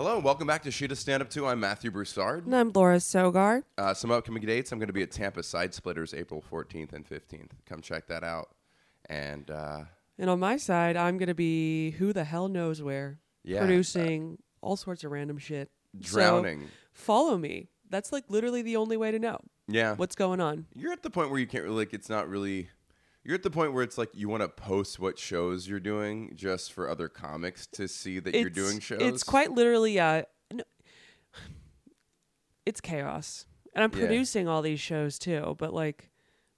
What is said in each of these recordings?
Hello, and welcome back to Sheeta Stand Up 2. I'm Matthew Broussard. And I'm Laura Sogar. Uh, some upcoming dates. I'm going to be at Tampa Side Splitters April 14th and 15th. Come check that out. And uh, And on my side, I'm going to be who the hell knows where, Yeah, producing all sorts of random shit. So drowning. follow me. That's like literally the only way to know yeah. what's going on. You're at the point where you can't really, like, it's not really. You're at the point where it's like you want to post what shows you're doing just for other comics to see that you're doing shows. It's quite literally uh no, it's chaos. And I'm Yeah. producing all these shows too, but like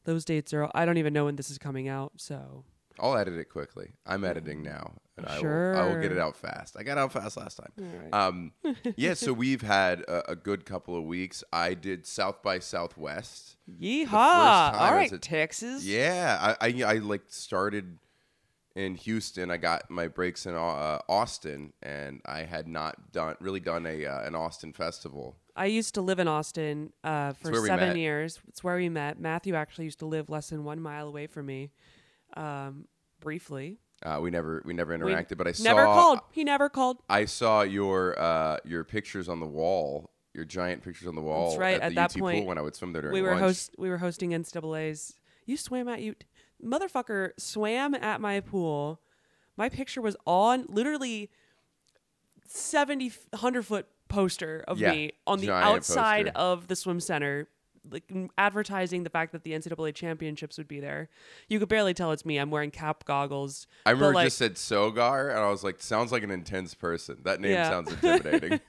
those dates are I don't even know when this is coming out, so I'll edit it quickly. I'm editing now, I will. I will get it out fast. I got out fast last time. Alright. Um, yeah. So we've had a, a good couple of weeks. I did South by Southwest. yeehaw. All as a- Texas. Yeah, I, I I like started in Houston. I got my breaks in uh, Austin, and I had not done really done a uh, an Austin festival. I used to live in Austin uh, for seven years. It's where we met. Matthew actually used to live less than one mile away from me, um, briefly. Uh, we never we never We interacted, but I never saw called. He never called. I saw your uh, your pictures on the wall, your giant pictures on the wall That's right, at, at the that UT point, pool when I would swim there during We were lunch. host. We were hosting NCAA's. You swam at you, motherfucker. Swam at my pool. My picture was on literally 70, 100 foot poster of Yeah, me on the outside poster. of the swim center, like advertising the fact that the NCAA championships would be there. You could barely tell it's me. I'm wearing cap goggles. I remember like, just said Sogar, and I was like, sounds like an intense person. That name Yeah. sounds intimidating.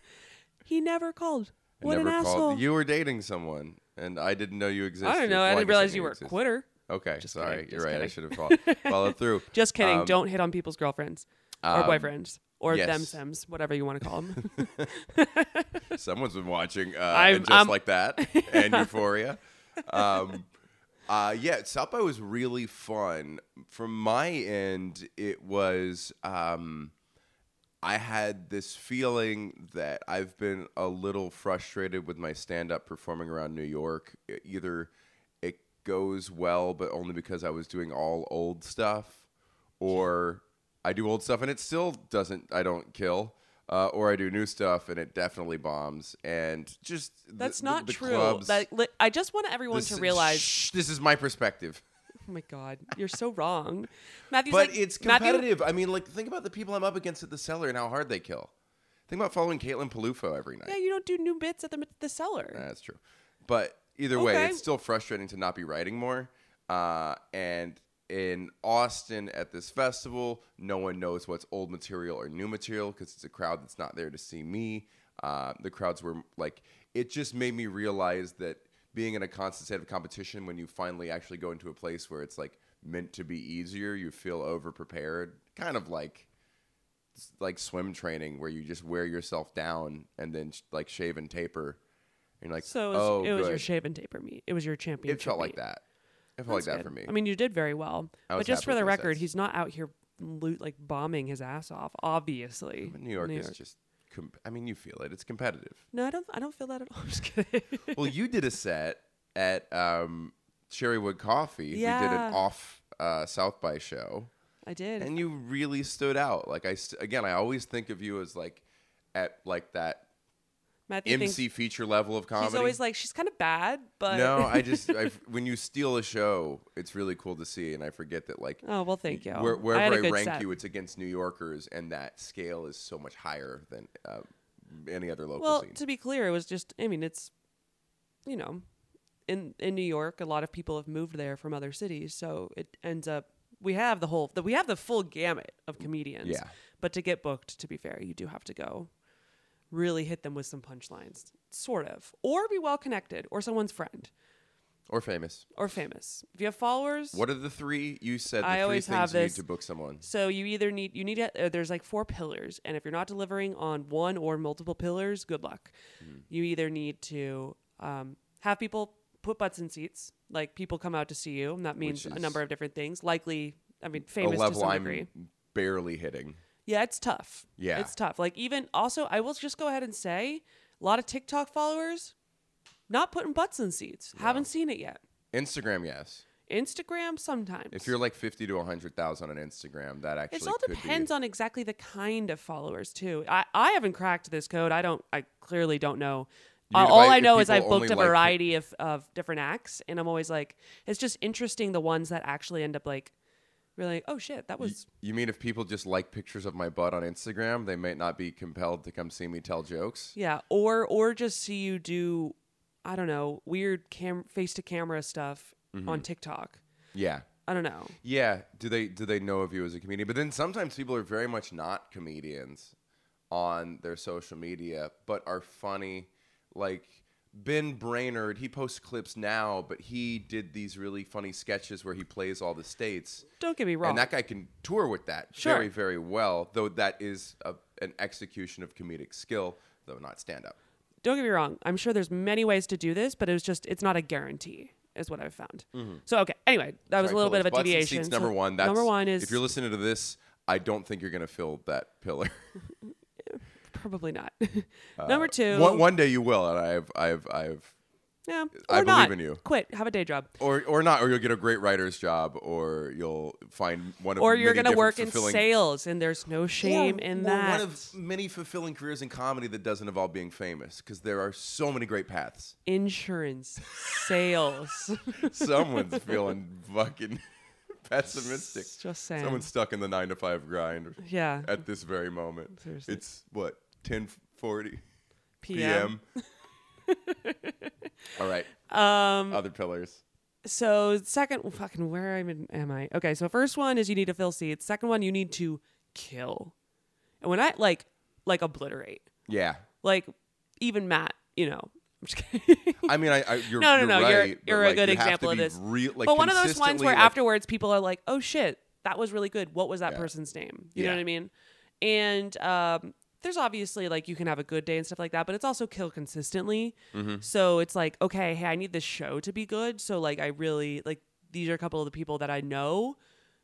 he never called. I What never an called. asshole! You were dating someone, and I didn't know you existed. I don't know. Well, I didn't realize knew you were a quitter. Okay, Just sorry. kidding, You're just right. I should have followed, followed through. Just kidding. Um, Don't hit on people's girlfriends or um, boyfriends or yes. them sims, whatever you want to call them. Someone's been watching, uh, just I'm- like that, and Euphoria. Um, uh, yeah, South by was really fun. From my end, it was. Um, I had this feeling that I've been a little frustrated with my stand up performing around New York. Either it goes well, but only because I was doing all old stuff, or I do old stuff and it still doesn't, I don't kill. Uh, or I do new stuff and it definitely bombs. And just the- That's the- not the true. clubs- That li- I just want everyone this- to realize. shh, this is my perspective. Oh my god, you're so wrong, Matthew's But like, it's Matthew- competitive. I mean, like, think about the people I'm up against at the cellar and how hard they kill. Think about following Caitlin Peluffo every night. yeah, you don't do new bits at the the cellar. That's true. But either way, Okay. it's still frustrating to not be writing more. Uh, and in Austin at this festival, no one knows what's old material or new material because it's a crowd that's not there to see me. Uh, the crowds were like, it just made me realize that being in a constant state of competition, when you finally actually go into a place where it's like meant to be easier, you feel over prepared. Kind of like like swim training where you just wear yourself down and then like shave and taper. And you're like, So it was, oh, it was your shave and taper meet. It was your championship. It felt like that. It felt like that good. for me. I mean, you did very well. I But was just happy for with the my record, sets. he's not out here loot like bombing his ass off. Obviously, New York is just. Com- I mean, you feel it. It's competitive. No, I don't. I don't feel that at all. I'm just kidding. well, you did a set at um, Cherrywood Coffee. We did an off uh, South by show, I did. and you really stood out. Like I st- again, I always think of you as like at like that Matthew MC thinks feature level of comedy. She's always like she's kind of bad, but no, I just I, when you steal a show, it's really cool to see, and I forget that like oh well, thank you. where, I wherever I, good rank set. you, it's against New Yorkers, and that scale is so much higher than uh, any other local Well, scene. to be clear, it was just. I mean, it's you know, in in New York, a lot of people have moved there from other cities, so it ends up we have the whole that we have the full gamut of comedians. Yeah. But to get booked, to be fair, you do have to go really hit them with some punchlines, sort of, or be well connected, or someone's friend, or famous. or famous. If you have followers, What are the three you said? The I three always things have you need this- to book someone. So you either need you need to, uh, there's like four pillars, and if you're not delivering on one or multiple pillars, good luck. Hmm. You either need to um, have people put butts in seats, like people come out to see you, and that means a number of different things. Likely, I mean, famous to some I'm degree. barely hitting. Yeah, it's tough. Yeah. it's tough. Like even also, I will just go ahead and say, a lot of TikTok followers not putting butts in seats. Haven't seen it yet. Instagram, yes. Instagram sometimes. If you're like 50 to 100,000 on Instagram, that actually it all depends be. on exactly the kind of followers too. I, I haven't cracked this code. I don't. I clearly don't know. Uh, all I- know is I've booked a like- variety of, of different acts, and I'm always like, it's just interesting the ones that actually end up like, really, oh shit, that was You mean if people just like pictures of my butt on Instagram, they might not be compelled to come see me tell jokes? yeah, or or just see you do, I don't know, weird cam face to camera stuff Mm-hmm. on TikTok. Yeah. I don't know. Yeah. Do they do they know of you as a comedian? But then sometimes people are very much not comedians on their social media, but are funny. Like Ben Brainard, he posts clips now, but he did these really funny sketches where he plays all the states. Don't get me wrong. And that guy can tour with that Sure. very, very well, though that is a, an execution of comedic skill, though not stand up. don't get me wrong. I'm sure there's many ways to do this, but it was just it's not a guarantee, is what I've found. Mm-hmm. So okay. Anyway, that was a little bit of a deviation. Seats So number one. That's, number one is if you're listening to this, I don't think you're going to fill that pillar. probably not. number two. Uh, one, one day you will, and I've, I've, I've, yeah, I believe not. in you. Quit. Have a day job. or, or not, or you'll get a great writer's job, or you'll find one of Or you're gonna work in sales, and there's no shame in that. One of many fulfilling careers in comedy that doesn't involve being famous, because there are so many great paths. Insurance, sales. Someone's feeling fucking pessimistic. Just saying. Someone's stuck in the nine to five grind yeah. at this very moment. Seriously. It's what ten forty PM. p.m. All right. Um. Other pillars. So second, fucking, where am I, am I? Okay. So first one is you need to fill seats. Second one, you need to kill. And when I like, like obliterate, Yeah. like even Matt, you know. I'm just kidding. I mean, I, I you're, no, no, you're no. right, you're you're a good you example of this. real- like, but one of those ones where like- afterwards people are like, "Oh shit, that was really good. What was that Yeah. person's name?" You know what I mean? And um, there's obviously like you can have a good day and stuff like that, but it's also kill consistently. Mm-hmm. So it's like, okay, hey, I need this show to be good. So like, I really like these are a couple of the people that I know.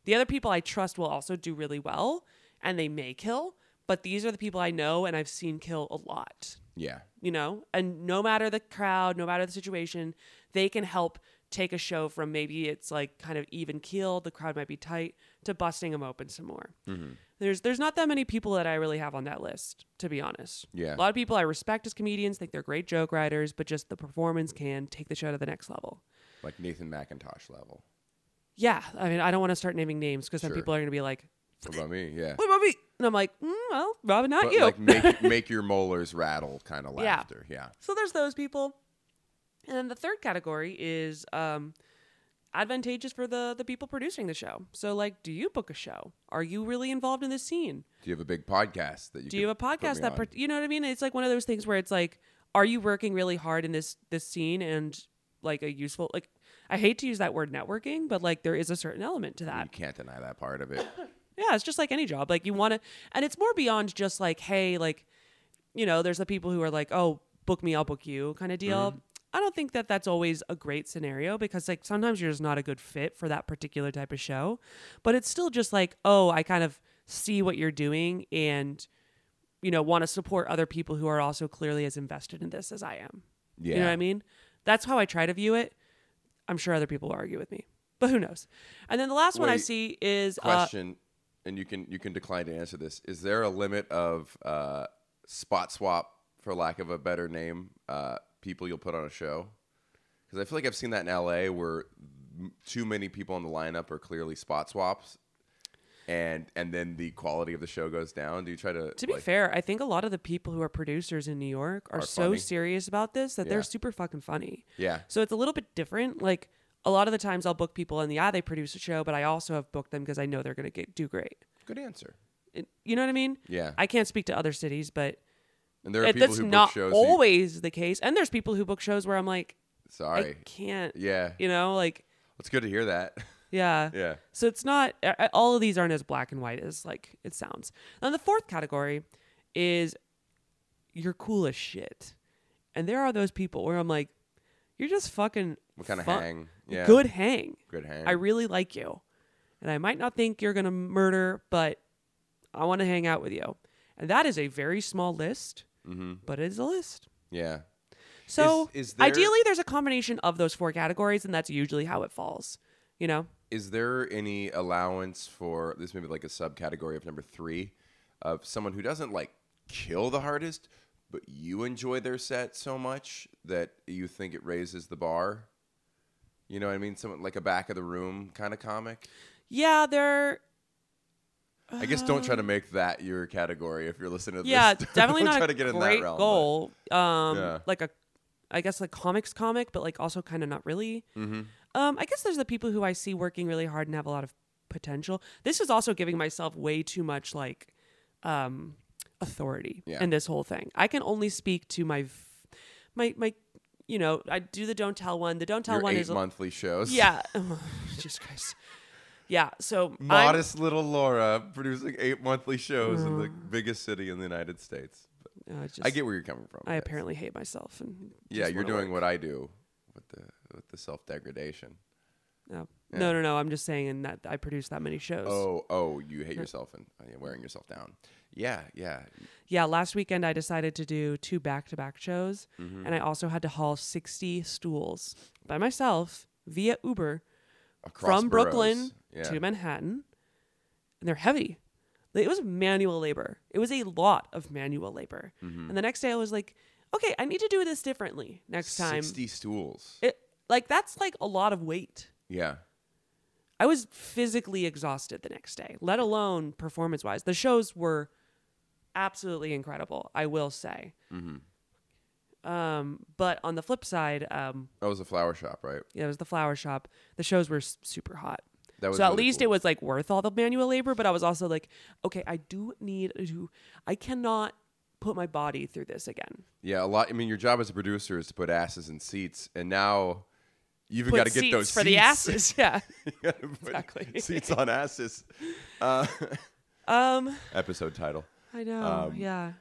The other people I trust will also do really well, and they may kill. But these are the people I know and I've seen kill a lot Yeah. you know and no matter the crowd no matter the situation they can help take a show from maybe it's like kind of even keel, the crowd might be tight to busting them open some more Mm-hmm. There's there's not that many people that i really have on that list to be honest Yeah. a lot of people i respect as comedians think they're great joke writers but just the performance can take the show to the next level Like Nathan McIntosh level. yeah i mean i don't want to start naming names because then people are going to be like What about me? Yeah. what about me and i'm like mm, well robin not But you like make make your molars rattle kind of Yeah. laughter. Yeah. So there's those people. And then the third category is um, advantageous for the the people producing the show. So like, do you book a show? Are you really involved in this scene? Do you have a big podcast that you Do you have a podcast that per- you know what I mean? It's like one of those things where it's like, are you working really hard in this this scene and like a useful like I hate to use that word networking, but like there is a certain element to that. you can't deny that part of it. Yeah, it's just like any job. Like you want to, and it's more beyond just like, hey, like, you know, there's the people who are like, oh, book me, I'll book you, kind of deal. Mm-hmm. I don't think that that's always a great scenario because like sometimes you're just not a good fit for that particular type of show. But it's still just like, oh, I kind of see what you're doing and you know want to support other people who are also clearly as invested in this as I am. Yeah. You know what I mean? That's how I try to view it. I'm sure other people will argue with me, but who knows? And then the last one I see is uh, Question, and you can you can decline to answer this. Is there a limit of uh, spot swap, for lack of a better name, uh, people you'll put on a show? Because I feel like I've seen that in LA where m- too many people in the lineup are clearly spot swaps, and and then the quality of the show goes down. Do you try to? To be like- fair, I think a lot of the people who are producers in New York are, Are so funny. serious about this that Yeah. they're super fucking funny. Yeah. So it's a little bit different. Like a lot of the times I'll book people and yeah, they produce a show, but I also have booked them because I know they're going to get do great. Good answer. It- you know what I mean? Yeah. I can't speak to other cities, but And there are people that's who book not shows. you- always the case. And there's people who book shows where I'm like, I sorry. can't. Yeah. You know, like It's good to hear that. yeah. yeah. So it's not uh, uh, all of these aren't as black and white as like it sounds. Now the fourth category is you're cool as shit, and there are those people where I'm like, you're just fucking What kind of hang? Yeah. good hang. Good hang. I really like you, and I might not think you're gonna murder, but I want to hang out with you, and that is a very small list, mm-hmm. but it is a list. Yeah. So is there- ideally, there's a combination of those four categories, and that's usually how it falls. You know, Is there any allowance for this? Maybe like a subcategory of number three of someone who doesn't like kill the hardest, but you enjoy their set so much that you think it raises the bar. You know what I mean? Someone like a back of the room kind of comic. yeah, they're I guess don't try to make that your category if you're listening to yeah, this. definitely Don't not try a to get in that great realm, but- goal. Um, Yeah. like a, I guess like comics comic, but like also kind of not really. Mm-hmm. Um, I guess there's the people who I see working really hard and have a lot of potential. This is also giving myself way too much like, um, authority Yeah. in this whole thing. I can only speak to my, my my, you know, I do the don't tell one. The don't tell Your one is monthly shows. yeah. Jesus Christ. Yeah. So I'm- Modest little Laura producing eight monthly shows in the Mm. biggest city in the United States. uh, just, I get where you're coming from. I yes. apparently hate myself and Yeah, you're doing work. what I do with the with the self degradation. No. Yeah. no, no, no. I'm just saying in that I produce that many shows. Oh, oh, you hate yourself and uh, wearing yourself down. Yeah, yeah. Yeah, last weekend I decided to do two back-to-back shows, Mm-hmm. and I also had to haul 60 stools by myself via Uber Across from boroughs. Brooklyn Yeah. to Manhattan, and they're heavy. It was manual labor. It was a lot of manual labor. Mm-hmm. And the next day I was like, okay, I need to do this differently next time. Sixty stools. It like that's like a lot of weight. yeah. I was physically exhausted the next day, let alone performance wise. The shows were absolutely incredible, I will say. Um, but on the flip side, um, That was the flower shop, right? yeah, it was the flower shop. The shows were super hot. That was so at really least cool. it was like worth all the manual labor, but I was also like, okay, I do need to, I cannot put my body through this again. Yeah, a lot. I mean, your job as a producer is to put asses in seats, and now you even got to get seats those for seats. the asses. Yeah. Exactly. seats on asses. Uh, Um, episode title. I know. Um, yeah.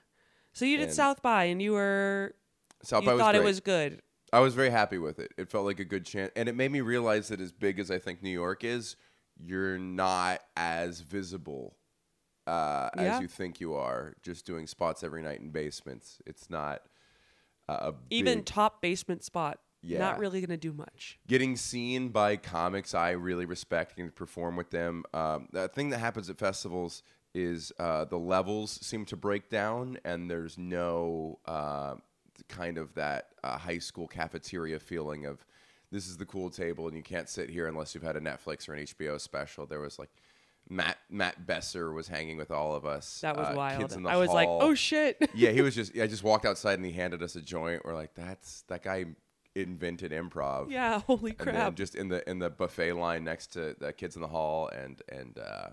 So you did South by and you were, South you by was thought it was good. I was very happy with it. It felt like a good chance, and it made me realize that as big as I think New York is, you're not as visible uh, Yeah. as you think you are. Just doing spots every night in basements, it's not uh, a Even big- top basement spot. Yeah. Not really going to do much. getting seen by comics I really respect and perform with them. Um, the thing that happens at festivals is uh, the levels seem to break down, and there's no uh, kind of that uh, high school cafeteria feeling of this is the cool table, and you can't sit here unless you've had a Netflix or an HBO special. There was like. Matt Matt Besser was hanging with all of us. That was uh, wild. Kids in the I was like, oh shit. yeah, he was just. I just walked outside and he handed us a joint. We're like, that's that guy invented improv. yeah, holy And then crap. just in the in the buffet line next to the kids in the hall and and uh,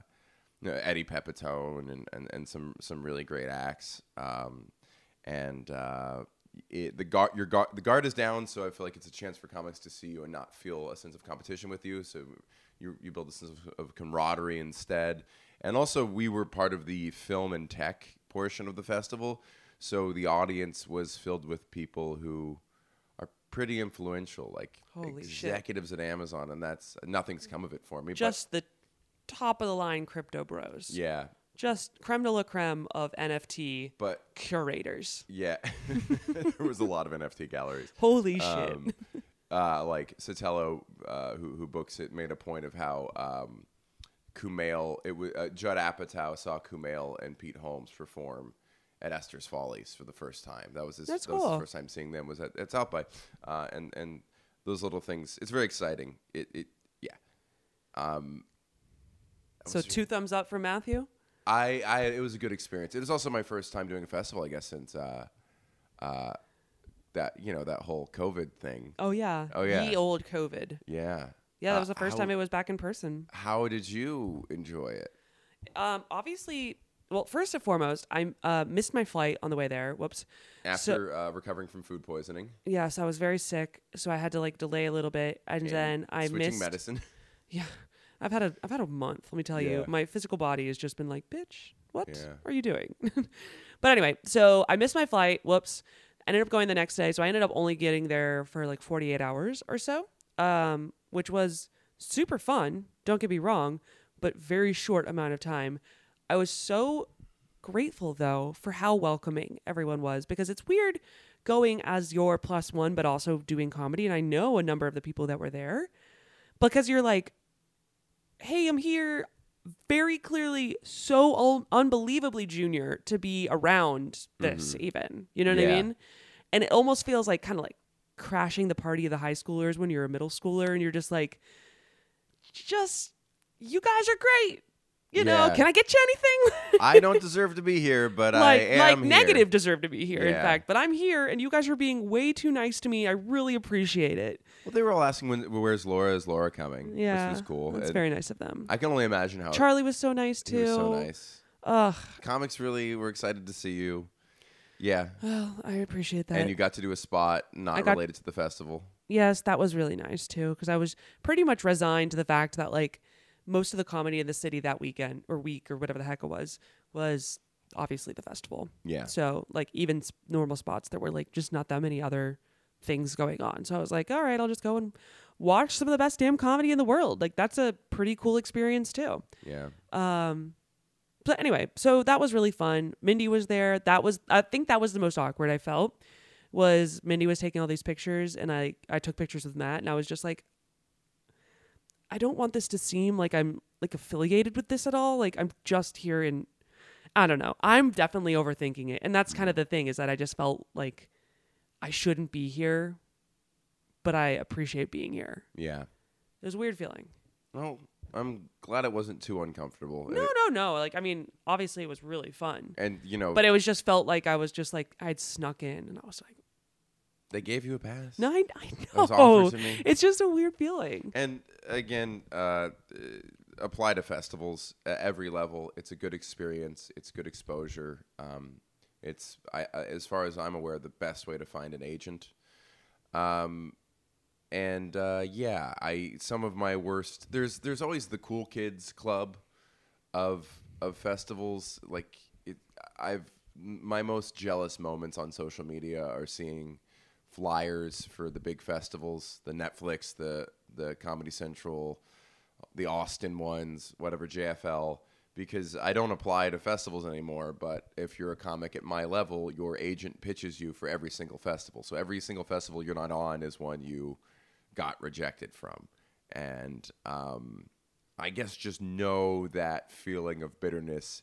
you know, Eddie Pepitone and, and, and some some really great acts. Um, and uh, it, the guard your guard the guard is down, so I feel like it's a chance for comics to see you and not feel a sense of competition with you. So you you build a sense of, of camaraderie instead. And also, we were part of the film and tech portion of the festival, so the audience was filled with people who are pretty influential, like Holy shit. executives at Amazon, and that's nothing's come of it for me. but- Just the top of the line crypto bros. yeah, Just creme de la creme of NFT but curators. yeah, there was a lot of NFT galleries. Holy shit. Um, uh, like Sotelo, uh, who who books it, made a point of how um, Kumail, it was uh, Judd Apatow saw Kumail and Pete Holmes perform at Esther's Follies for the first time. That was his. That's that was cool. first time seeing them was at, at South by, uh, and and those little things. It's very exciting. It it yeah. Um, so two thumbs up for Matthew. I, I it was a good experience. It was also my first time doing a festival, I guess, since uh, uh, that you know that whole COVID thing. Oh yeah. Oh, yeah. The old COVID. Yeah. Yeah, that Uh, was the first how- time it was back in person. How did you enjoy it? Um, obviously, well, first and foremost, I uh, missed my flight on the way there. Whoops. After uh, recovering from food poisoning, Yes, I was very sick, so I had to like delay a little bit, and, and then I switching missed. medicine. Yeah, I've had a I've had a month. Let me tell you, Yeah. my physical body has just been like, bitch, what Yeah. are you doing? but anyway, so I missed my flight. Whoops. Ended up going the next day, so I ended up only getting there for like 48 hours or so, um, which was super fun. Don't get me wrong, but very short amount of time. I was so grateful though for how welcoming everyone was because it's weird going as your plus one but also doing comedy and I know a number of the people that were there because you're like hey, I'm here very clearly so un- unbelievably junior to be around this mm-hmm. even. You know what Yeah. I mean? And it almost feels like kind of like crashing the party of the high schoolers when you're a middle schooler and you're just like just you guys are great. You know, Yeah. can I get you anything? I don't deserve to be here, but like I am like here. negative deserve to be here in fact, but I'm here and you guys are being way too nice to me. I really appreciate it. Well, they were all asking when, where's Laura? Is Laura coming? Yeah. which was cool. That's And very nice of them. I can only imagine how Charlie was so nice too. he was so nice. Ugh. Comics really were excited to see you. Yeah, Well, I appreciate that. and you got to do a spot not got- related to the festival. yes, that was really nice too, because I was pretty much resigned to the fact that like most of the comedy in the city that weekend or week or whatever the heck it was was obviously the festival. Yeah. So like even normal spots, there were like just not that many other things going on. So I was like, all right, I'll just go and watch some of the best damn comedy in the world. Like that's a pretty cool experience too. Yeah. Um, but anyway, so that was really fun. Mindy was there. That was I think that was the most awkward I felt. Was Mindy was taking all these pictures and I I took pictures with Matt and I was just like I don't want this to seem like I'm like affiliated with this at all. Like I'm just here and I don't know. I'm definitely overthinking it. And that's kind of the thing is that I just felt like I shouldn't be here, but I appreciate being here. Yeah. It was a weird feeling. Well, I'm glad it wasn't too uncomfortable. No, no, no. Like I mean, obviously it was really fun. And you know, But it was just felt like I was just like I'd snuck in, and I was like, they gave you a pass. no, I, I was know. offered to me. It's just a weird feeling. And again, uh, uh, apply to festivals at every level. It's a good experience. It's good exposure. Um, it's I, as far as I'm aware, the best way to find an agent. Um, and uh, yeah, I some of my worst. There's there's always the cool kids club of of festivals. Like it, I've my most jealous moments on social media are seeing flyers for the big festivals, the Netflix, the the Comedy Central, the Austin ones, whatever JFL. Because I don't apply to festivals anymore, but if you're a comic at my level, your agent pitches you for every single festival. So every single festival you're not on is one you got rejected from. And um, I guess just know that feeling of bitterness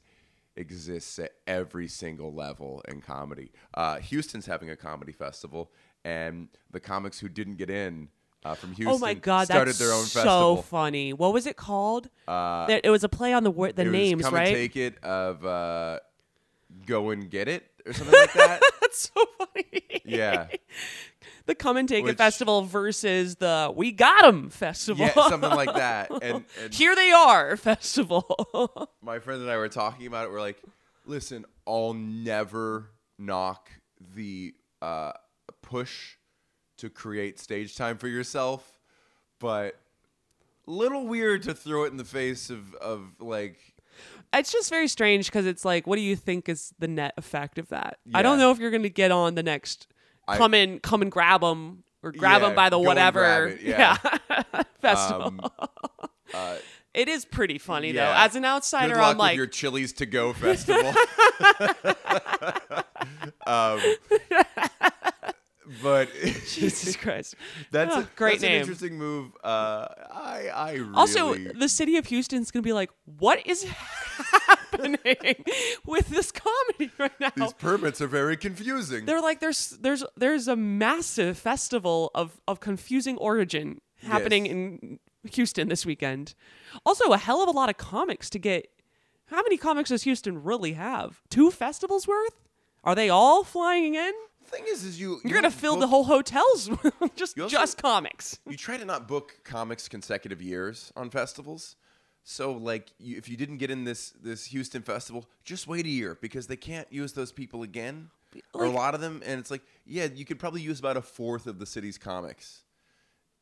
exists at every single level in comedy. Uh, Houston's having a comedy festival, and the comics who didn't get in uh, from Houston oh my god, started that's their own so festival. funny. What was it called? Uh, it was a play on the word, the it was names, come right? and take it of uh, go and get it or something like that. that's so funny. yeah, the come and take Which- it festival versus the we got got 'em festival. yeah, something like that. And, and Here they are festival. my friend and I were talking about it. We're like, listen, I'll never knock the uh, push to create stage time for yourself, but little weird to throw it in the face of of like it's just very strange because it's like, what do you think is the net effect of that? I don't know if you're going to get on the next I- come in, come and grab them or grab them Yeah, by the whatever. it, yeah. festival. um, uh, it is pretty funny though. As an outsider, I'm like, your Chili's to go festival. um, but Jesus Christ. that's Oh, a, great that's an interesting move. Uh, I I really Also, the city of Houston's going to be like, what is happening with this comedy right now? these permits are very confusing. They're like, there's there's there's a massive festival of of confusing origin happening Yes. in Houston this weekend. Also, a hell of a lot of comics to get. How many comics does Houston really have? Two festivals worth? Are they all flying in? Thing is, is you You're gonna fill the whole hotels just also- just comics. You try to not book comics consecutive years on festivals. So like, you, if you didn't get in this this Houston festival, just wait a year because they can't use those people again, or a lot of them. And it's like, yeah, you could probably use about a fourth of the city's comics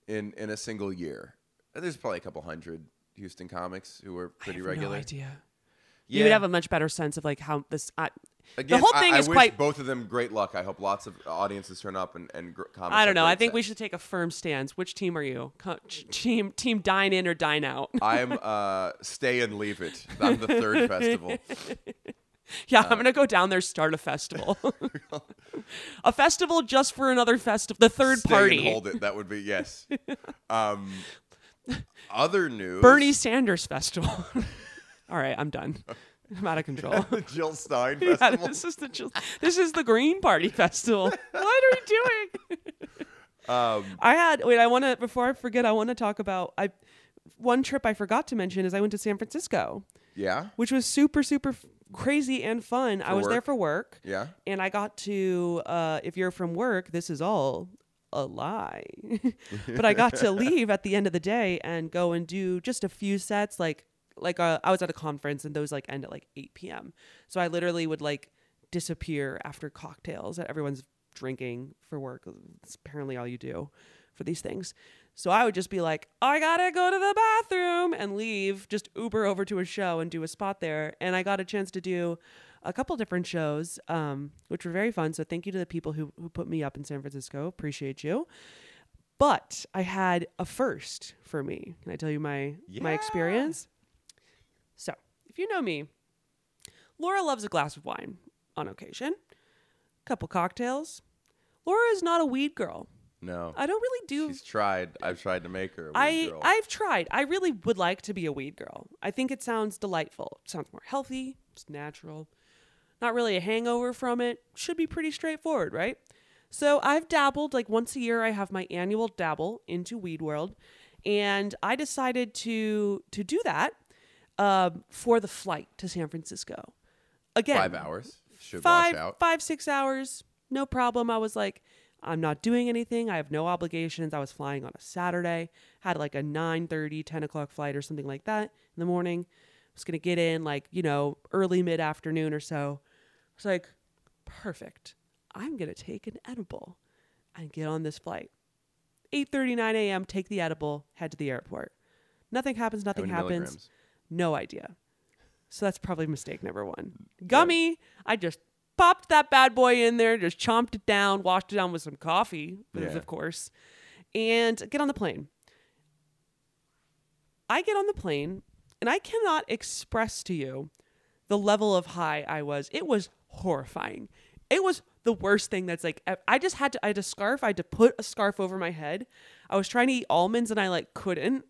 in in a single year. And There's probably a couple hundred Houston comics who are pretty I have regular. No idea. Yeah. You would have a much better sense of like how this. I, Again, the whole thing I, is wish quite. both of them great luck. I hope lots of audiences turn up and and comics. I don't know. I think we should take a firm stance. Which team are you? Co- team Team Dine In or Dine Out? I'm uh, stay and leave it. I'm the third festival. yeah, I'm gonna go down there, start a festival. a festival just for another festival. The third party. hold it. That would be yes. Um, Other news. Bernie Sanders Festival. All right, I'm done. I'm out of control. Jill Stein yeah, this is the Jil- this is the Green Party Festival. what are we doing? um, I had wait. I want to before I forget. I want to talk about I. One trip I forgot to mention is I went to San Francisco, yeah. which was super super f- crazy and fun. I was there for work, Yeah. and I got to. Uh, if you're from work, this is all a lie. but I got to leave at the end of the day and go and do just a few sets. Like like uh, I was at a conference and those like end at like 8 p.m. So I literally would like disappear after cocktails that everyone's drinking for work. It's apparently all you do for these things. So I would just be like, I gotta go to the bathroom and leave, just Uber over to a show and do a spot there. And I got a chance to do a couple different shows, um, which were very fun. So thank you to the people who, who put me up in San Francisco. Appreciate you. But I had a first for me. Can I tell you my my experience? So if you know me, Laura loves a glass of wine on occasion, a couple cocktails. Laura is not a weed girl. No. I don't really do She's tried. I've tried to make her. A weed I girl. I've tried. I really would like to be a weed girl. I think it sounds delightful. It sounds more healthy. It's natural. Not really a hangover from it. Should be pretty straightforward, right? So I've dabbled like once a year. I have my annual dabble into weed world, and I decided to to do that um, for the flight to San Francisco. Again, Five hours should five, wash out. five, six hours, no problem. I was like, I'm not doing anything. I have no obligations. I was flying on a Saturday, had like a 9 10 o'clock flight or something like that in the morning. I was gonna get in like, you know, early mid afternoon or so. I was like, perfect. I'm gonna take an edible and get on this flight. 8:39 a.m. Take the edible, head to the airport. Nothing happens. Nothing happens. milligrams? No idea. So that's probably mistake number one. Mm, Gummy. I just popped that bad boy in there, just chomped it down, washed it down with some coffee, Yeah. of course, and get on the plane. I get on the plane, and I cannot express to you the level of high I was. It was horrifying. It was the worst thing that's like, I just had to, I had a scarf. I had to put a scarf over my head. I was trying to eat almonds, and I like couldn't.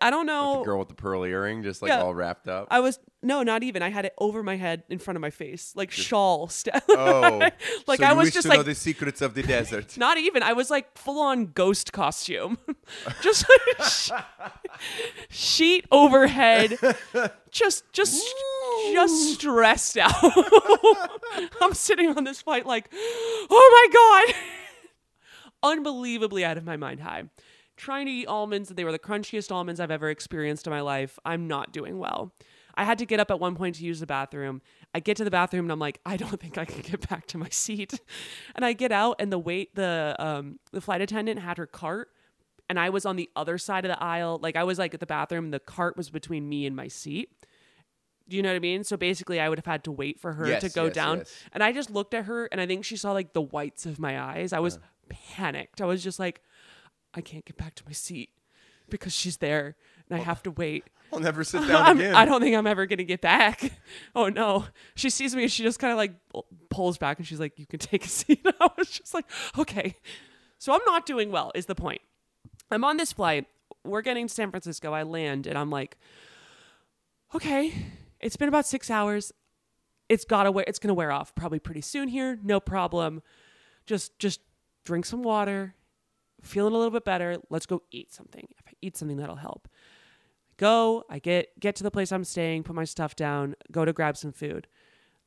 I- don't know. The girl with the pearl earring, just like Yeah. all wrapped up. I was no, not even. I had it over my head in front of my face, like shawl style. oh, like so I was just to know like the secrets of the desert. not even. I was like full on ghost costume, just sh- sheet overhead, just just just stressed out. I'm sitting on this flight like, oh my god, unbelievably out of my mind high. Trying to eat almonds, and they were the crunchiest almonds I've ever experienced in my life. I'm not doing well. I had to get up at one point to use the bathroom. I get to the bathroom and I'm like, I don't think I can get back to my seat. And I get out and the wait the um the flight attendant had her cart and I was on the other side of the aisle. Like I was like at the bathroom, the cart was between me and my seat. Do you know what I mean? So basically I would have had to wait for her Yes, to go yes, down. yes. And I just looked at her and I think she saw like the whites of my eyes. I was Uh. panicked. I was just like, I can't get back to my seat because she's there and I have to wait. I'll never sit down I'm- again. I don't think I'm ever gonna get back. Oh no! She sees me and she just kind of like pulls back and she's like, "You can take a seat." I was just like, "Okay." So I'm not doing well. Is the point? I'm on this flight. We're getting to San Francisco. I land and I'm like, "Okay, it's been about six hours. It's gotta wear. It's gonna wear off probably pretty soon here. No problem. Just just drink some water. Feeling a little bit better. Let's go eat something. If I eat something, that'll help." go i get get to the place i'm staying put my stuff down go to grab some food.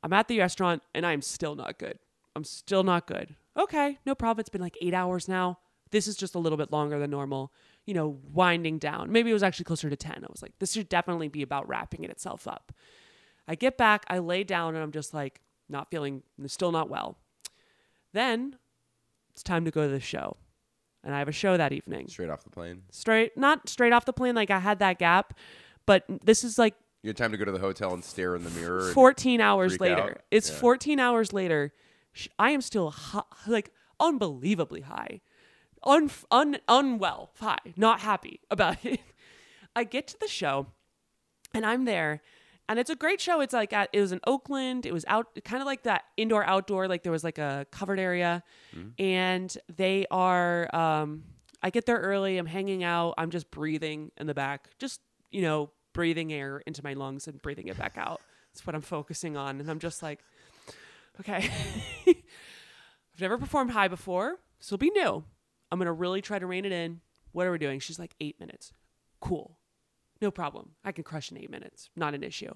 I'm at the restaurant and i'm still not good. I'm still not good. Okay no problem. It's been like eight hours now. This is just a little bit longer than normal you know winding down. Maybe it was actually closer to 10 i was like this should definitely be about wrapping it itself up. I get back i lay down and i'm just like not feeling still not well. Then it's time to go to the show and i have a show that evening Straight off the plane. straight not straight off the plane like i had that gap but this is like You had time to go to the hotel and stare in the mirror. 14 hours later out? it's Yeah. 14 hours later i am still like unbelievably high un- un- unwell high not happy about it i get to the show and i'm there and it's a great show it's like at it was in oakland it was out kind of like that indoor outdoor like there was like a covered area Mm-hmm. and they are um I get there early. I'm hanging out. I'm just breathing in the back, just you know, breathing air into my lungs and breathing it back out. That's what I'm focusing on, and I'm just like, okay. I've never performed high before. This will be new. I'm gonna really try to rein it in. What are we doing? She's like eight minutes. Cool. No problem. I can crush in eight minutes. Not an issue.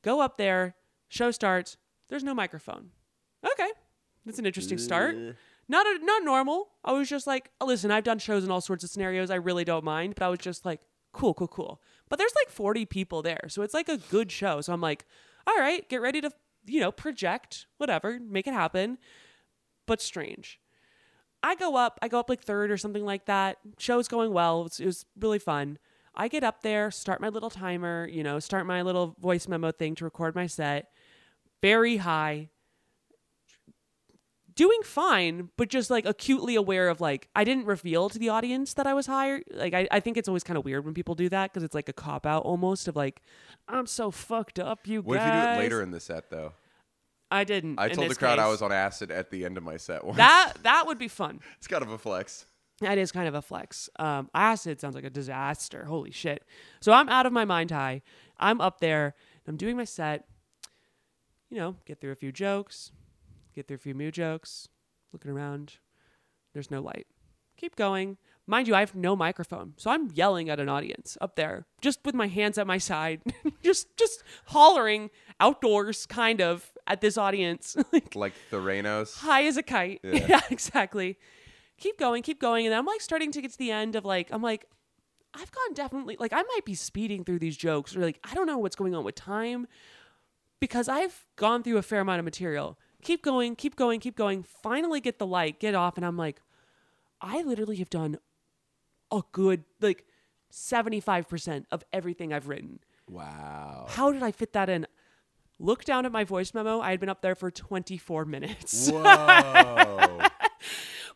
Go up there. Show starts. There's no microphone. Okay. That's an interesting start. Not a, not normal. I was just like, oh, listen, I've done shows in all sorts of scenarios. I really don't mind, but I was just like, cool, cool, cool. But there's like 40 people there, so it's like a good show. So I'm like, all right, get ready to, you know, project, whatever, make it happen. But strange. I go up, I go up like third or something like that. Show's going well. It was, it was really fun. I get up there, start my little timer, you know, start my little voice memo thing to record my set. Very high. Doing fine, but just like acutely aware of like, I didn't reveal to the audience that I was higher. Like, I, I think it's always kind of weird when people do that because it's like a cop out almost of like, I'm so fucked up, you What guys. if you do it later in the set though? I didn't. I in told the this crowd I case. was on acid at the end of my set once. That that would be fun. it's kind of a flex. That is kind of a flex. Um, acid sounds like a disaster. Holy shit. So I'm out of my mind high. I'm up there. I'm doing my set. You know, get through a few jokes, get through a few new jokes, looking around. There's no light. Keep going. Mind you, I have no microphone. So I'm yelling at an audience up there, just with my hands at my side, just just hollering outdoors kind of at this audience. like Like Theranos. high as a kite. Yeah. Yeah. exactly. Keep going, keep going. And I'm like starting to get to the end of like, I'm like, I've gone definitely, like, I might be speeding through these jokes or like, I don't know what's going on with time because I've gone through a fair amount of material. Keep going, keep going, keep going. Finally get the light, get off. And I'm like, I literally have done a good, like, 75% of everything I've written. Wow. How did I fit that in? Look down at my voice memo. I had been up there for 24 minutes. Whoa.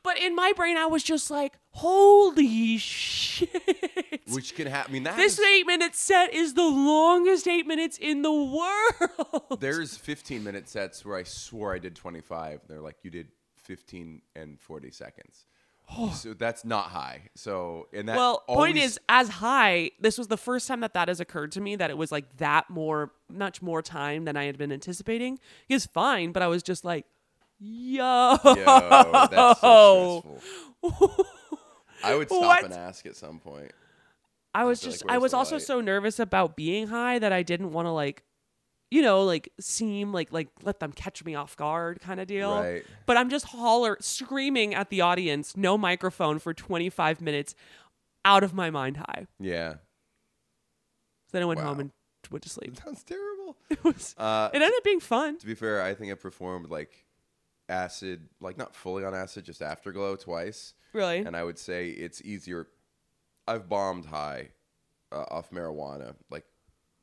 But in my brain, I was just like, holy shit. Which can happen. I mean, that This is- eight minute set is the longest eight minutes in the world. There's 15 minute sets where I swore I did 25. They're like, you did 15 and 40 seconds. Oh. so that's not high. So, and that well, point is, as high, this was the first time that that has occurred to me that it was like that more, much more time than I had been anticipating. Is fine, but I was just like, yo. Yo, that's so stressful. I would stop What? and ask at some point. I was feel like, just I was also light? so nervous about being high that I didn't want to like you know like seem like like let them catch me off guard kind of deal. Right. But I'm just holler screaming at the audience, no microphone for 25 minutes out of my mind high. Yeah. Then I went Wow. home and went to sleep. Sounds terrible. It was Uh, it ended up being fun. to be fair, I think I performed like acid, like not fully on acid, just afterglow twice. Really? And I would say it's easier. I've bombed high uh, off marijuana like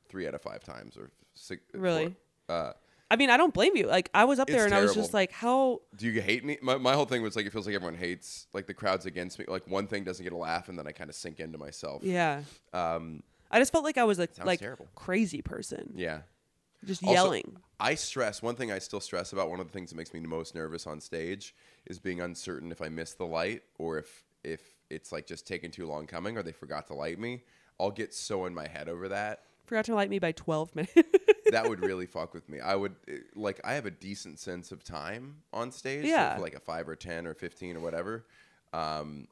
three out of five times or six. Really? four. Uh, I mean, I don't blame you. Like I was up there and I was just like, how do you hate me? My, my whole thing was like, it feels like everyone hates, like the crowd's against me. Like one thing doesn't get a laugh, and then I kind of sink into myself. yeah. Um, I just felt like I was like like terrible. crazy person. yeah. Just Also, yelling. I stress one thing I still stress about one of the things that makes me the most nervous on stage is being uncertain if I miss the light or if if it's like just taking too long coming or they forgot to light me. I'll get so in my head over that. Forgot to light me by 12 minutes. That would really fuck with me. I would eh, like I have a decent sense of time on stage. Yeah. for like a 5 or 10 or 15 or whatever. Um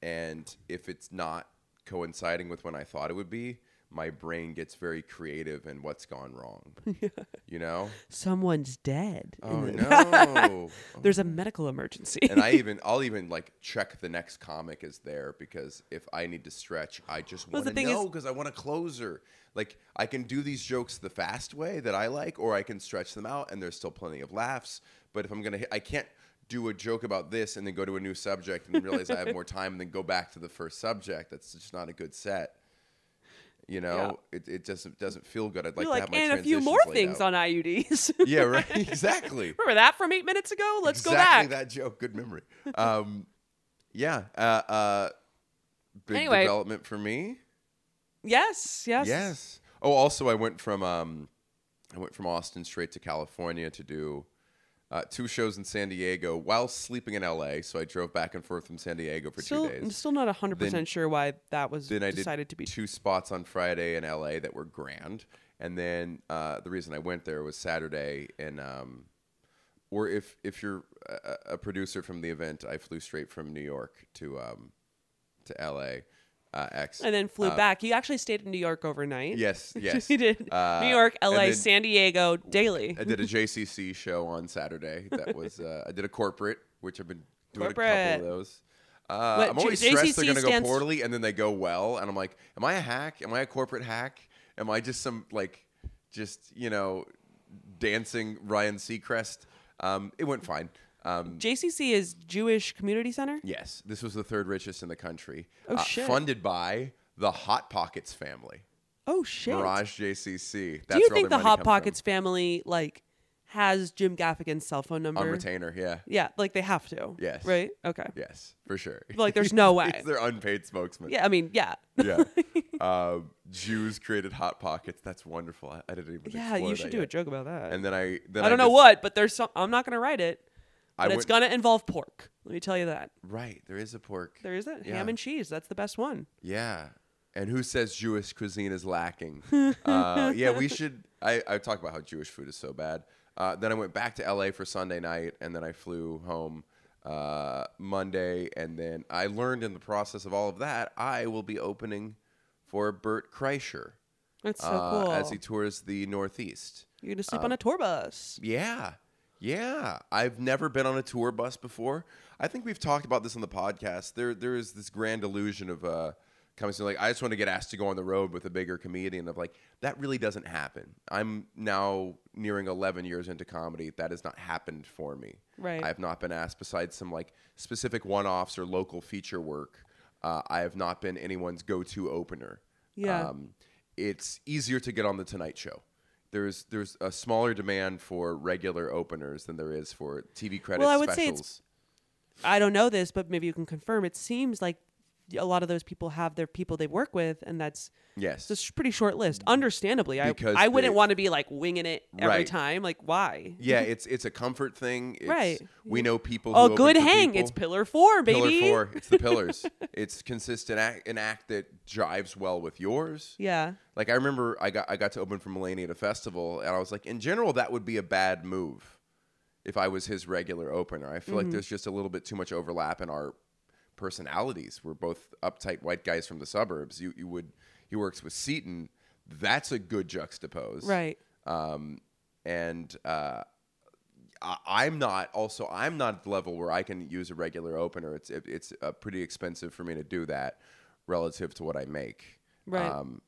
and if it's not coinciding with when I thought it would be, my brain gets very creative in what's gone wrong. You know? Someone's dead. Oh no. There's a oh, medical emergency. and I even I'll even like check the next comic is there because if I need to stretch, I just Well, want to know because I want a closer. Like I can do these jokes the fast way that I like, or I can stretch them out and there's still plenty of laughs. But if I'm gonna, hit, I can't do a joke about this and then go to a new subject and realize I have more time and then go back to the first subject. That's just not a good set. You know, it, it doesn't doesn't feel good. I'd like You're to like, have my and a few more things out." on IUDs. Yeah, right. Exactly. Remember that from eight minutes ago? Let's exactly go back. that joke. Good memory. Um, yeah. Uh, uh, big Anyway. development for me. Yes, yes. Yes. Oh, also, I went from um, I went from Austin straight to California to do uh, two shows in San Diego while sleeping in LA. So I drove back and forth from San Diego for Still, two I'm days. still not hundred Then- percent sure why that was Then I did decided to be. two spots on Friday in LA that were grand, and then uh, the reason I went there was Saturday, and um, or if if you're a, a producer from the event, I flew straight from New York to um, to LA. Uh, X and then flew uh, back. You actually stayed in New York overnight. Yes, yes. you did. Uh, New York, LA, then San Diego, daily. I did a JCC show on Saturday. That was uh, I did a corporate, which I've been doing a couple of those. Uh, What, I'm always J- stressed they're going to go poorly, and then they go well, and I'm like, am I a hack? Am I a corporate hack? Am I just some like, just you know, dancing Ryan Seacrest? Um, it went fine. Um, JCC is Jewish Community Center. yes, this was the third richest in the country. Oh, uh, shit. Funded by the Hot Pockets family, Oh shit! Merage JCC. That's Do you think the Hot comes from. Pockets family like has Jim Gaffigan's cell phone number? on retainer? Yeah. Yeah, like they have to. Yes. Right. Okay. Yes, for sure. Like, there's no way. He's their unpaid spokesman. Yeah. I mean, yeah. Yeah. um, Jews created hot pockets. That's wonderful. I, I didn't even. Yeah. You should do yet. a joke about that. And then I. Then I don't know what, but there's some. I'm not gonna write it. I But it's went- gonna involve pork. Let me tell you that. Right. There is a pork. There is it. Yeah. Ham and cheese. That's the best one. Yeah. And who says Jewish cuisine is lacking? uh, yeah, we should. I, I talk about how Jewish food is so bad. Uh, then I went back to LA for Sunday night, and then I flew home uh, Monday. And then I learned in the process of all of that, I will be opening for Bert Kreischer That's so uh, cool. as he tours the Northeast. You're gonna sleep on a tour bus. Yeah. Yeah. I've never been on a tour bus before. I think we've talked about this on the podcast. There there is this grand illusion of uh coming to like I just want to get asked to go on the road with a bigger comedian of like that really doesn't happen. I'm now nearing 11 years into comedy. That has not happened for me. Right. I have not been asked besides some like specific one-offs or local feature work. Uh, I have not been anyone's go-to opener. Yeah. Um, it's easier to get on the Tonight Show. There's there's a smaller demand for regular openers than there is for TV credit Well, I would specials. say it's- I don't know this, but maybe you can confirm. It seems like a lot of those people have their people they work with, and that's yes, it's a pretty short list. Understandably, I Because I wouldn't they- want to be like winging it every Right. time. Like, why? yeah, it's it's a comfort thing. It's, Right. We know people. Who Oh, open good for hang! people. It's pillar four, baby. Pillar four. It's the pillars. it's consistent act, an act that jives well with yours. Yeah. Like I remember, I got I got to open for Mulaney at a festival, and I was like, in general, that would be a bad move if I was his regular opener. I feel Mm-hmm. like there's just a little bit too much overlap in our personalities. We're both uptight white guys from the suburbs. You you would he works with Seaton. That's a good juxtapose, Right. Um, and uh, I, I'm not also I'm not at the level where I can use a regular opener. It's it, it's uh, pretty expensive for me to do that relative to what I make. Right. Um,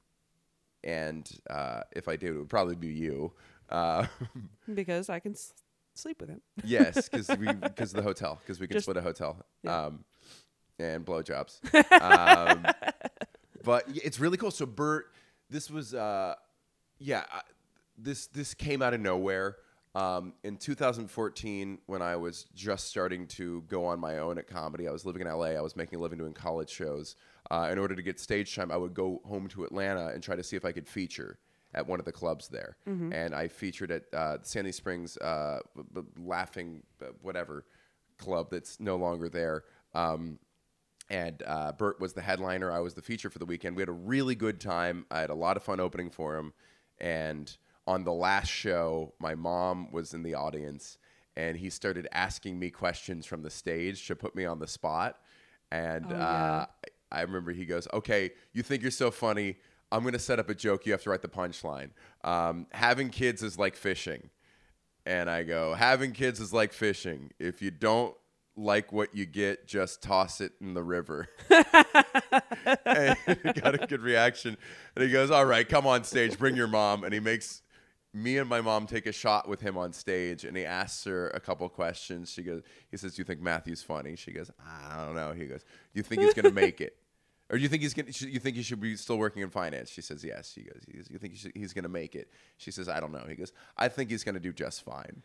and uh, if I did, it would probably be you. Uh, Because I can s- sleep with him. yes, because we because the hotel because we can Just- split a hotel. Yeah. Um, and blowjobs. um, but it's really cool. So Bert, this was uh, yeah, I, this this came out of nowhere. Um, in 2014, when I was just starting to go on my own at comedy, I was living in LA. I was making a living doing college shows. Uh, in order to get stage time, I would go home to Atlanta and try to see if I could feature at one of the clubs there. And I featured at uh, Sandy Springs uh, b- b- Laughing uh, whatever club that's no longer there. Um, and uh, Bert was the headliner. I was the feature for the weekend. We had a really good time. I had a lot of fun opening for him. And on the last show, my mom was in the audience, and he started asking me questions from the stage to put me on the spot. And Oh, uh, I remember he goes, "Okay, you think you're so funny? I'm going to set up a joke. You have to write the punchline. Um, having kids is like fishing." And I go, having kids is like fishing. If you don't like what you get, just toss it in the river. and got a good reaction. And he goes, All right, come on stage, bring your mom. And he makes me and my mom take a shot with him on stage and he asks her a couple questions. She goes, He says, Do you think Matthew's funny? She goes, I don't know. He goes, Do you think he's gonna make it? Or do you think he's gonna? You think he should be still working in finance? She says yes. He goes, You think he should, he's gonna make it? She says I don't know. He goes. I think he's gonna do just fine.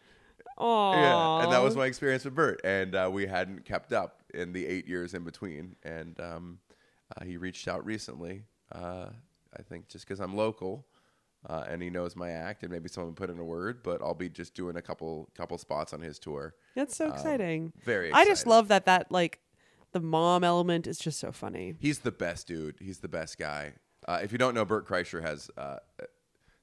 Oh. Yeah, and that was my experience with Bert, and uh, we hadn't kept up in the eight years in between. And um, uh, he reached out recently. Uh, I think just because I'm local, uh, and he knows my act, and maybe someone put in a word, but I'll be just doing a couple couple spots on his tour. That's so exciting. Very. I just love that that like the mom element is just so funny. He's the best dude. He's the best guy. Uh, if you don't know, Bert Kreischer has, uh, I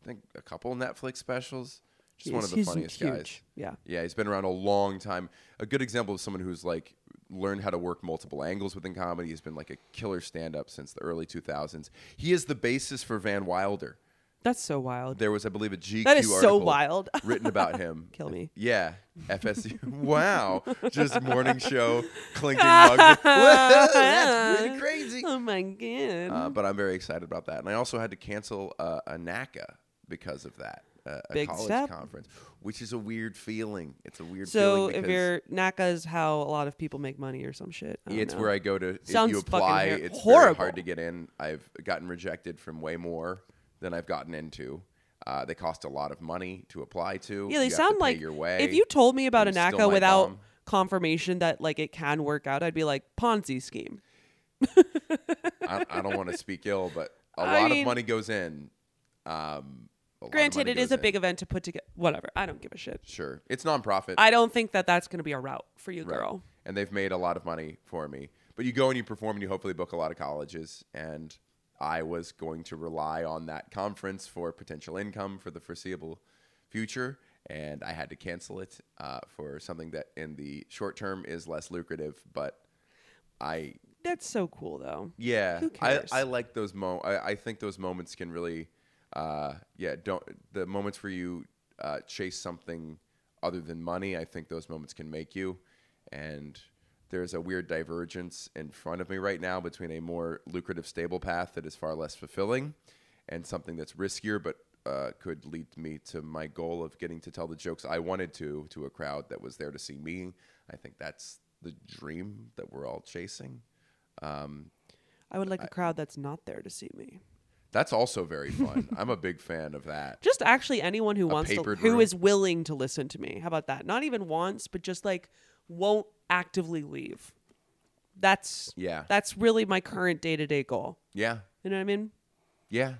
think, a couple Netflix specials. Just one of the funniest huge. guys. Yeah. Yeah, he's been around a long time. A good example of someone who's like learned how to work multiple angles within comedy. He's been like a killer stand-up since the early 2000s. He is the basis for Van Wilder. That's so wild. There was, I believe, a GQ That is so article wild. written about him. Kill me. Yeah, FSU. wow, just morning show clinking mug. That's pretty crazy. Oh my god. Uh, but I'm very excited about that, and I also had to cancel uh, a NACA because of that. A Big college step. conference, which is a weird feeling. It's a weird so feeling if you're NACA is how a lot of people make money or some shit. I don't it's know. where I go to. If Sounds you fucking apply, har- it's horrible. very hard to get in. I've gotten rejected from way more than I've gotten into. Uh, they cost a lot of money to apply to. Yeah, they You sound like your way. if you told me about a you NACA without bomb. confirmation that like it can work out, I'd be like Ponzi scheme. I, I don't want to speak ill, but a I lot mean- of money goes in. Um, a lot of Granted, it is a in. big event to put together. Whatever. I don't give a shit. Sure, it's nonprofit. I don't think that that's going to be a route for you, Right. girl. And they've made a lot of money for me. But you go and you perform and you hopefully book a lot of colleges. And I was going to rely on that conference for potential income for the foreseeable future. And I had to cancel it uh, for something that in the short term is less lucrative. But I, That's so cool, though. yeah, Who I, cares? I like those mo. I, I think those moments can really, uh, yeah, don't the moments where you uh, chase something other than money. I think those moments can make you, and there's a weird divergence in front of me right now between a more lucrative, stable path that is far less fulfilling, and something that's riskier but uh, could lead me to my goal of getting to tell the jokes I wanted to to a crowd that was there to see me. I think that's the dream that we're all chasing. I would like a crowd that's not there to see me. That's also very fun. I'm a big fan of that. Just actually anyone who wants to, papered who room? is willing to listen to me. How about that? Not even wants, but just like won't actively leave. That's Yeah. That's really my current day to day goal. Yeah. You know what I mean? Yeah.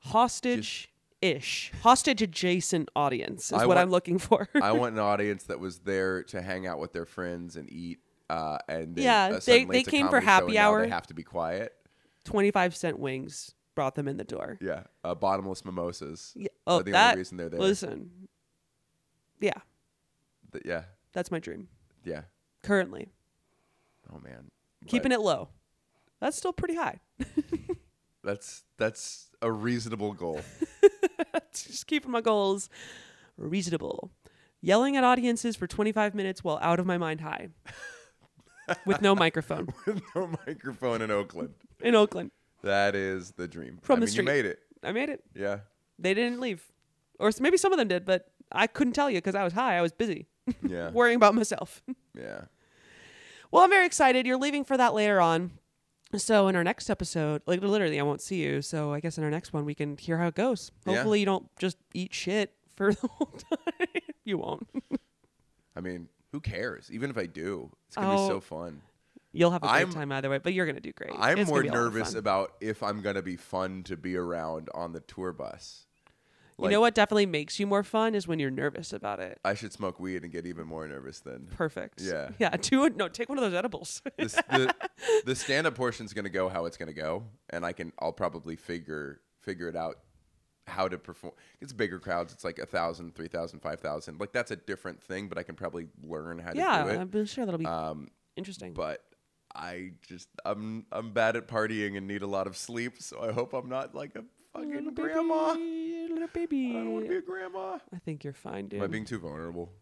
Hostage ish, hostage adjacent audience is I what want- I'm looking for. I want an audience that was there to hang out with their friends and eat. Uh, and then, Yeah, uh, they- suddenly they it's a came for show and happy now hour. They have to be quiet. 25 cent wings brought them in the door. Yeah. Uh, bottomless mimosas. Yeah. Oh, the that, only reason they're there. listen. Yeah, Th- yeah. that's my dream Yeah. currently. Oh man. Keeping it low. That's still pretty high. That's that's a reasonable goal. Just keeping my goals reasonable. Yelling at audiences for 25 minutes while out of my mind high. With no microphone With no microphone in Oakland. in Oakland. That is the dream. From I the mean, street. you made it. I made it. Yeah. They didn't leave. Or maybe some of them did, but I couldn't tell you because I was high. I was busy Yeah. worrying about myself. yeah. Well, I'm very excited. You're leaving for that later on. So in our next episode, like literally, I won't see you. So I guess in our next one, we can hear how it goes. Yeah. Hopefully, you don't just eat shit for the whole time. you won't. I mean, who cares? Even if I do, it's gonna be Oh, so fun. You'll have a great I'm- time either way, but you're gonna do great. I'm It's more gonna be a lot of nervous about if I'm gonna be fun to be around on the tour bus. you know what definitely makes you more fun is when you're nervous about it. I should smoke weed and get even more nervous then. Perfect. Yeah. Yeah. Do no. Take one of those edibles. This, the the stand up portion's gonna go how it's gonna go, and I can I'll probably figure figure it out how to perform. It's bigger crowds. It's like a thousand, three thousand, five thousand. Like that's a different thing, but I can probably learn how to yeah, do it. I'm sure that'll be Um, interesting. but I just I'm I'm bad at partying and need a lot of sleep, so I hope I'm not like a fucking Little grandma. baby, little baby. I don't want to be a grandma. I think you're fine, dude. Am I being too vulnerable?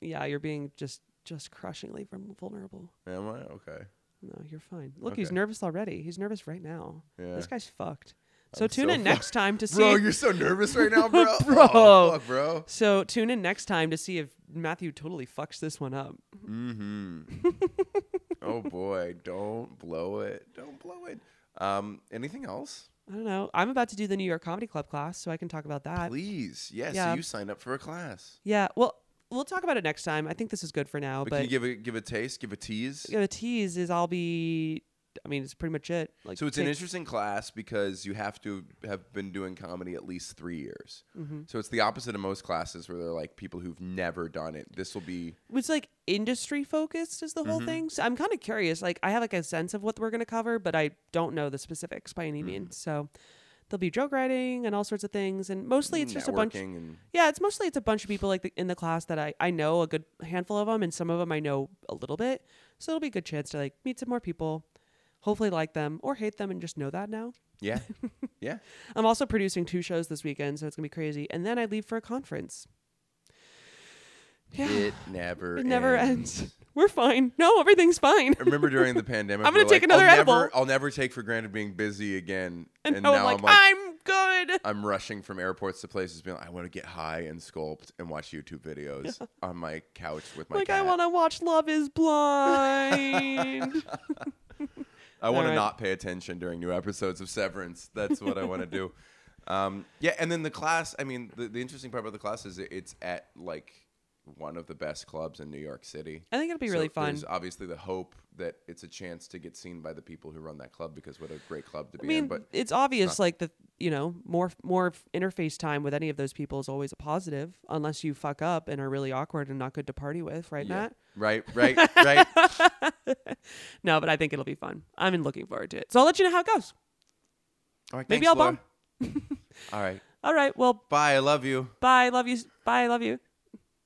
yeah, you're being just just crushingly vul- vulnerable. Am I? Okay. No, you're fine. Look, he's nervous already. He's nervous right now. Yeah. This guy's fucked. So I'm tune so in fu- next time to see. Bro, you're so nervous right now, bro. Bro. Oh, fuck, bro. so tune in next time to see if Matthew totally fucks this one up. Mm-hmm. oh boy, don't blow it. Don't blow it. Um, anything else? I don't know. I'm about to do the New York Comedy Club class, so I can talk about that. Please. Yes, yeah. so you signed up for a class. Yeah. Well, we'll talk about it next time. I think this is good for now. But, But, can you give a give a taste, give a tease? yeah, the tease is I'll be I mean, it's pretty much it. Like, So it's an interesting class because you have to have been doing comedy at least three years. Mm-hmm. So it's the opposite of most classes where they're like people who've never done it. This will be it's like industry focused is the Mm-hmm. whole thing. So I'm kind of curious. Like I have like a sense of what we're gonna cover, but I don't know the specifics by any means. So there'll be joke writing and all sorts of things, and mostly it's just a bunch. and Yeah, it's mostly it's a bunch of people like the, in the class that I I know a good handful of them, and some of them I know a little bit. So it'll be a good chance to like meet some more people, hopefully like them or hate them, and just know that now. yeah, yeah. I'm also producing two shows this weekend, so it's gonna be crazy. And then I leave for a conference. Yeah, It never it never ends. ends. We're fine. No, everything's fine. I remember during the pandemic, I'm gonna we're take another I'll edible. Never, I'll never take for granted being busy again. And, And, now, I'm like, I'm good. I'm rushing from airports to places, being like, I want to get high and sculpt and watch YouTube videos on my couch with my like cat. I want to watch Love Is Blind. I want to not pay attention during new episodes of Severance. That's what I want to do. Um, yeah, and then the class. I mean, the, the interesting part about the class is it- it's at like one of the best clubs in New York City. I think it'll be So really fun. There's obviously the hope that it's a chance to get seen by the people who run that club because what a great club to be I mean, in. But it's obvious, like the you know more more interface time with any of those people is always a positive, unless you fuck up and are really awkward and not good to party with, right, yeah. Matt? right, right, right. No, but I think it'll be fun. I'm looking forward to it. So I'll let you know how it goes. All right, Maybe thanks, I'll Laura. All right, All right. Well, bye. I love you. bye. Love you. Bye. I Love you.